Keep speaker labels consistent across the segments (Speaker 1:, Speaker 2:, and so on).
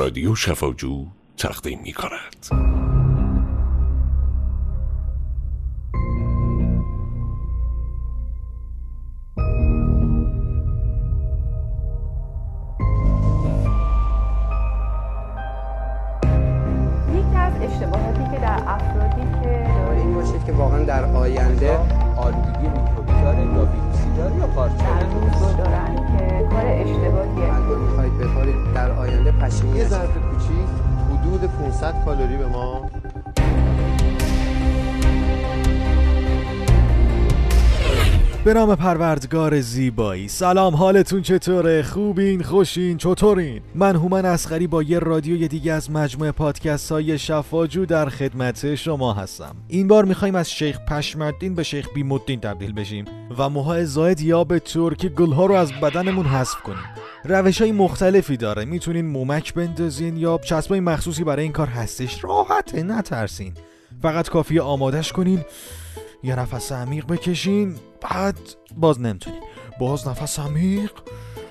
Speaker 1: رادیو شفاجو تقدیم می کند
Speaker 2: حدود 500 کالری به ما.
Speaker 3: به نام پروردگار زیبایی. سلام حالتون چطوره؟ خوبین؟ خوشین؟ چطورین؟ من هومن اسخری با یه رادیوی دیگه از مجموعه پادکست های شفاجو در خدمت شما هستم. این بار می‌خوایم از شیخ پشمدین به شیخ بیمدین تبدیل بشیم و موهای زاید یا به ترکی گلها رو از بدنمون حذف کنیم. روش های مختلفی داره. می‌تونین مومک بندازین یا چسبای مخصوصی برای این کار هستش. راحته نترسین. فقط کافی آمادش کنین یه نفس عمیق بکشین بعد باز نمی‌تونین. باز نفس عمیق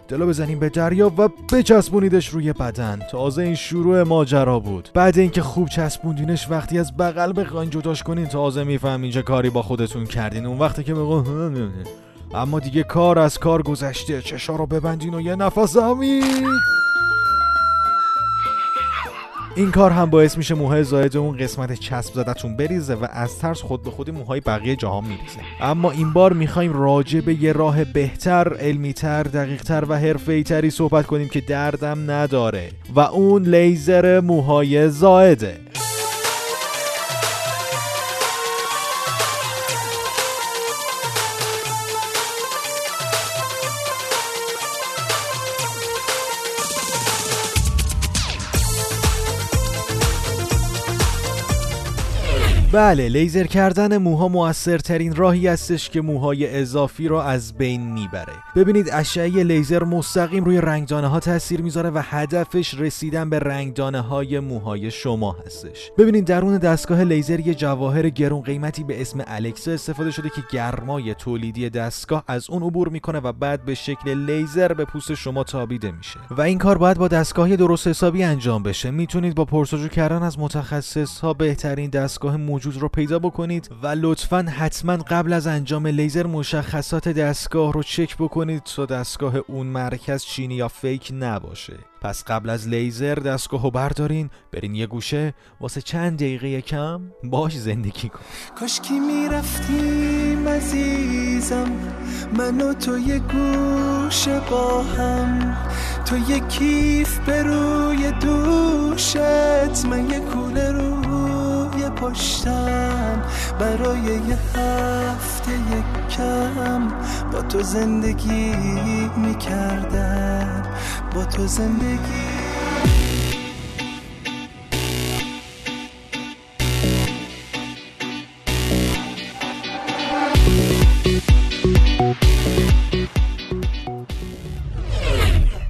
Speaker 3: دلو بزنین به دریا و بچسبونیدش روی بدن. تازه این شروع ماجرا بود. بعد اینکه خوب چسبوندینش وقتی از بغل بخواین جداش کنین تازه می‌فهمین چه کاری با خودتون کردین. اون وقتی که بگو اما دیگه کار از کار گذشته. چشا رو ببندین و یه نفس عمیق. این کار هم باعث میشه موهای زاید اون قسمت چسب زدتون بریزه و از ترس خود به خودی موهای بقیه جاها میریزه. اما این بار می‌خوایم راجع به یه راه بهتر علمیتر دقیقتر و حرفه‌ای تری صحبت کنیم که دردم نداره و اون لیزر موهای زائده بله لیزر کردن موها موثرترین راهی هستش که موهای اضافی رو از بین می‌بره. ببینید اشعه لیزر مستقیم روی رنگدانه ها تاثیر می‌ذاره و هدفش رسیدن به رنگدانه های موهای شما هستش. ببینید درون دستگاه لیزر یه جواهر گرون قیمتی به اسم الکسا استفاده شده که گرمای تولیدی دستگاه از اون عبور می‌کنه و بعد به شکل لیزر به پوست شما تابیده میشه. و این کار باید با دستگاه‌های درست حسابی انجام بشه. می‌تونید با پرس‌وجو کردن از متخصص ها بهترین دستگاه موجود رو پیدا بکنید و لطفا حتما قبل از انجام لیزر مشخصات دستگاه رو چک بکنید تا دستگاه اون مرکز چینی یا fake نباشه. پس قبل از لیزر دستگاه رو بردارین برین یه گوشه واسه چند دقیقه کم باش زندگی کن.
Speaker 4: کاشکی می‌رفتیم عزیزم من تو یه گوشه با هم. تو یه کیف به روی دوشت من یه کوله روی پشتم برای یه هفته یک کم با تو زندگی می‌کردم. با تو زندگی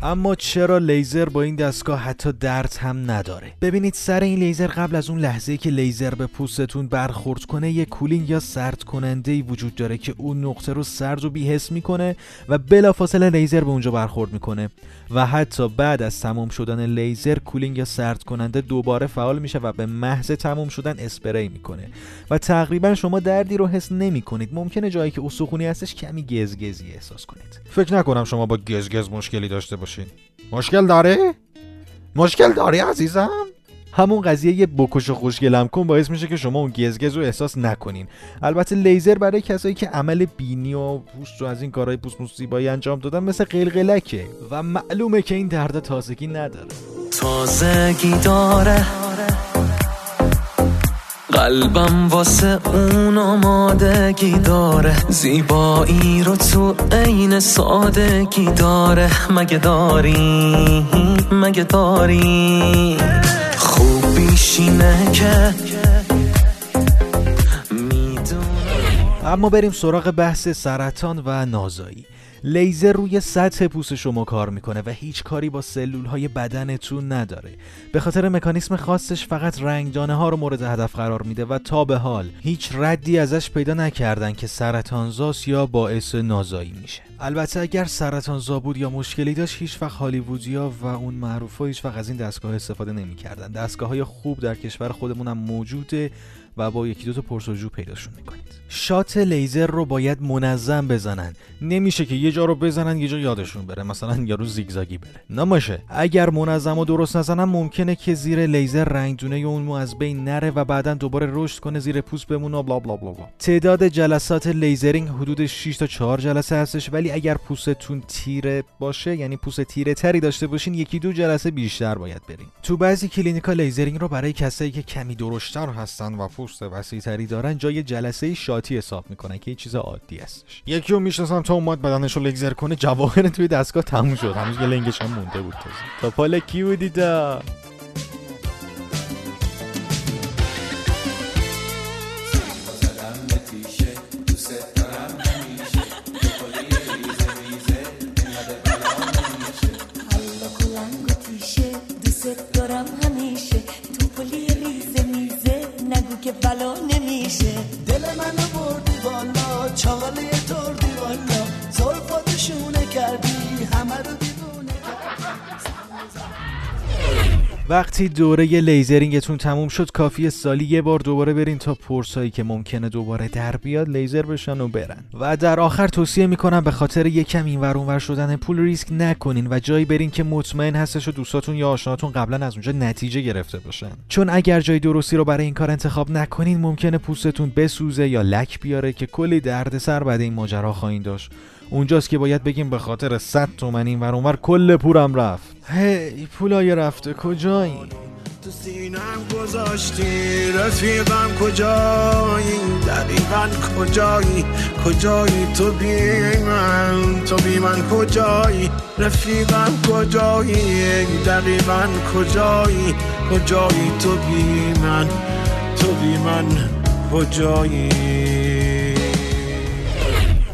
Speaker 3: اما چرا لیزر با این دستگاه حتی درد هم نداره؟ ببینید سر این لیزر قبل از اون لحظه که لیزر به پوستتون برخورد کنه یه cooling یا سرد کننده ای وجود داره که اون نقطه رو سرد و بیحس می‌کنه و بلافاصله لیزر به اونجا برخورد می‌کنه. و حتی بعد از تمام شدن لیزر cooling یا سرد کننده دوباره فعال میشه و به محض تمام شدن اسپری می‌کنه. و تقریبا شما دردی رو حس نمی کنید ممکنه جایی که استخونی هستش کمی گزگزی احساس کنید. فکر نکنم شما با گزگز مشکلی داشته باشین. مشکل داره مشکل داری عزیزم؟ همون قضیه یه بکش و خوشگلم کن باعث میشه که شما اون گزگز رو احساس نکنین. البته لیزر برای کسایی که عمل بینی و پوست رو از این کارهای پوست پوست زیبایی انجام دادن مثل قلقلکه و معلومه که این درد تازگی نداره.
Speaker 4: تازگی داره. قلبم واسه اون آمادگی داره. زیبایی رو تو عین سادگی داره. مگه داری؟ مگه داری؟ خوب بیشینه که
Speaker 3: اما بریم سراغ بحث سرطان و نازایی. لیزر روی سطح پوست شما کار می‌کنه و هیچ کاری با سلول های بدنتون نداره. به خاطر مکانیسم خاصش فقط رنگدانه ها رو مورد هدف قرار میده و تا به حال هیچ ردی ازش پیدا نکردن که سرطانزاست یا باعث نازایی میشه. البته اگر سرطانزا بود یا مشکلی داشت هیچ وقت هالیوودیا و اون معروفا هیچ وقت از این دستگاه استفاده نمی‌کردن. دستگاه های خوب در کشور خودمون هم موجوده. و با یکی دو تا پرس و جو پیداشون می‌کنید. shot لیزر رو باید منظم بزنن. نمیشه که یه جا رو بزنن یه جا یادشون بره. مثلا یارو زیگزاگی بره. نمیشه. اگر منظم و درست نزنن ممکنه که زیر لیزر رنگدونه اون مو از بین نره و بعدا دوباره رشد کنه زیر پوست بمونه و blah blah blah blah. تعداد جلسات lasering حدود 6 تا 4 جلسه هستش. ولی اگر پوستتون تیره باشه یعنی پوست تیره تری داشته باشین یکی دو جلسه بیشتر باید برین. تو بعضی کلینیکا lasering رو برای کسایی که کمی درشتر هستن و پوست وسیع تری دارن جای جلسه shot ی حساب می‌کنن که یه چیز عادی هستش. یکی رو می‌شناسم تا اومد بدنش رو لیزر کنه جواهر توی دستگاه تموم شد. هنوز یه لنگش هم مونده بود تازه. تا پال کی بودی دا
Speaker 5: نگو که
Speaker 3: وقتی دوره lasering تون تموم شد کافیه سالی یه بار دوباره برین تا پرزایی که ممکنه دوباره در بیاد لیزر بشن و برن. و در آخر توصیه می‌کنم به خاطر یکم این ور اونور شدن پول ریسک نکنین و جایی برین که مطمئن هستش و دوستاتون یا آشناتون قبلا از اونجا نتیجه گرفته باشن. چون اگر جای درستی رو برای این کار انتخاب نکنین ممکنه پوستتون بسوزه یا لک بیاره که کلی دردسر بعد این ماجرا خواهید داشت. اونجاست که باید بگیم به خاطر 100 تومن این ور اونور کل پولم رفت. هی پولای رفته کجایی؟
Speaker 4: تو سینم گذاشتی رفیقم کجایی؟ دقیقا کجایی؟ کجایی تو بی من؟ تو بی من کجایی؟ رفیقم کجایی؟ دقیقا کجایی؟ کجایی تو بی من؟ تو بی من کجایی؟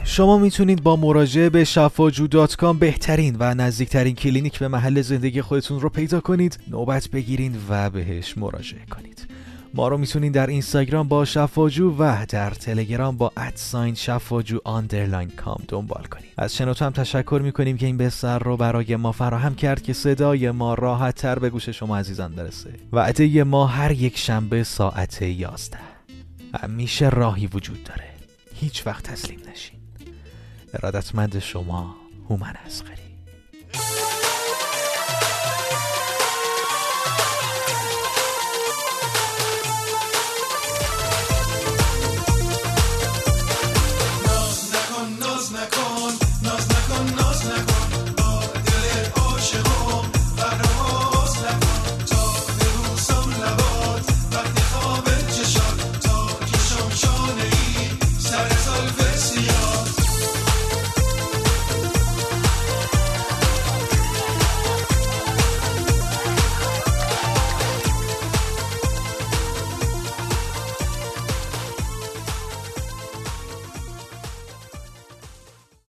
Speaker 3: شما می‌تونید با مراجعه به شفاجو.com بهترین و نزدیکترین کلینیک به محل زندگی خودتون رو پیدا کنید نوبت بگیرید و بهش مراجعه کنید. ما رو می‌تونید در اینستاگرام با شفاجو و در تلگرام با at sign شفاجو underline com دنبال کنید. از شنوتو هم تشکر می‌کنیم که این بستر رو برای ما فراهم کرد که صدای ما راحت تر به گوش شما عزیزان برسه وعده ما هر یک شنبه ساعت 11 همیشه راهی وجود داره. هیچ وقت تسلیم نشین. ارادتمند شما هومن اصغری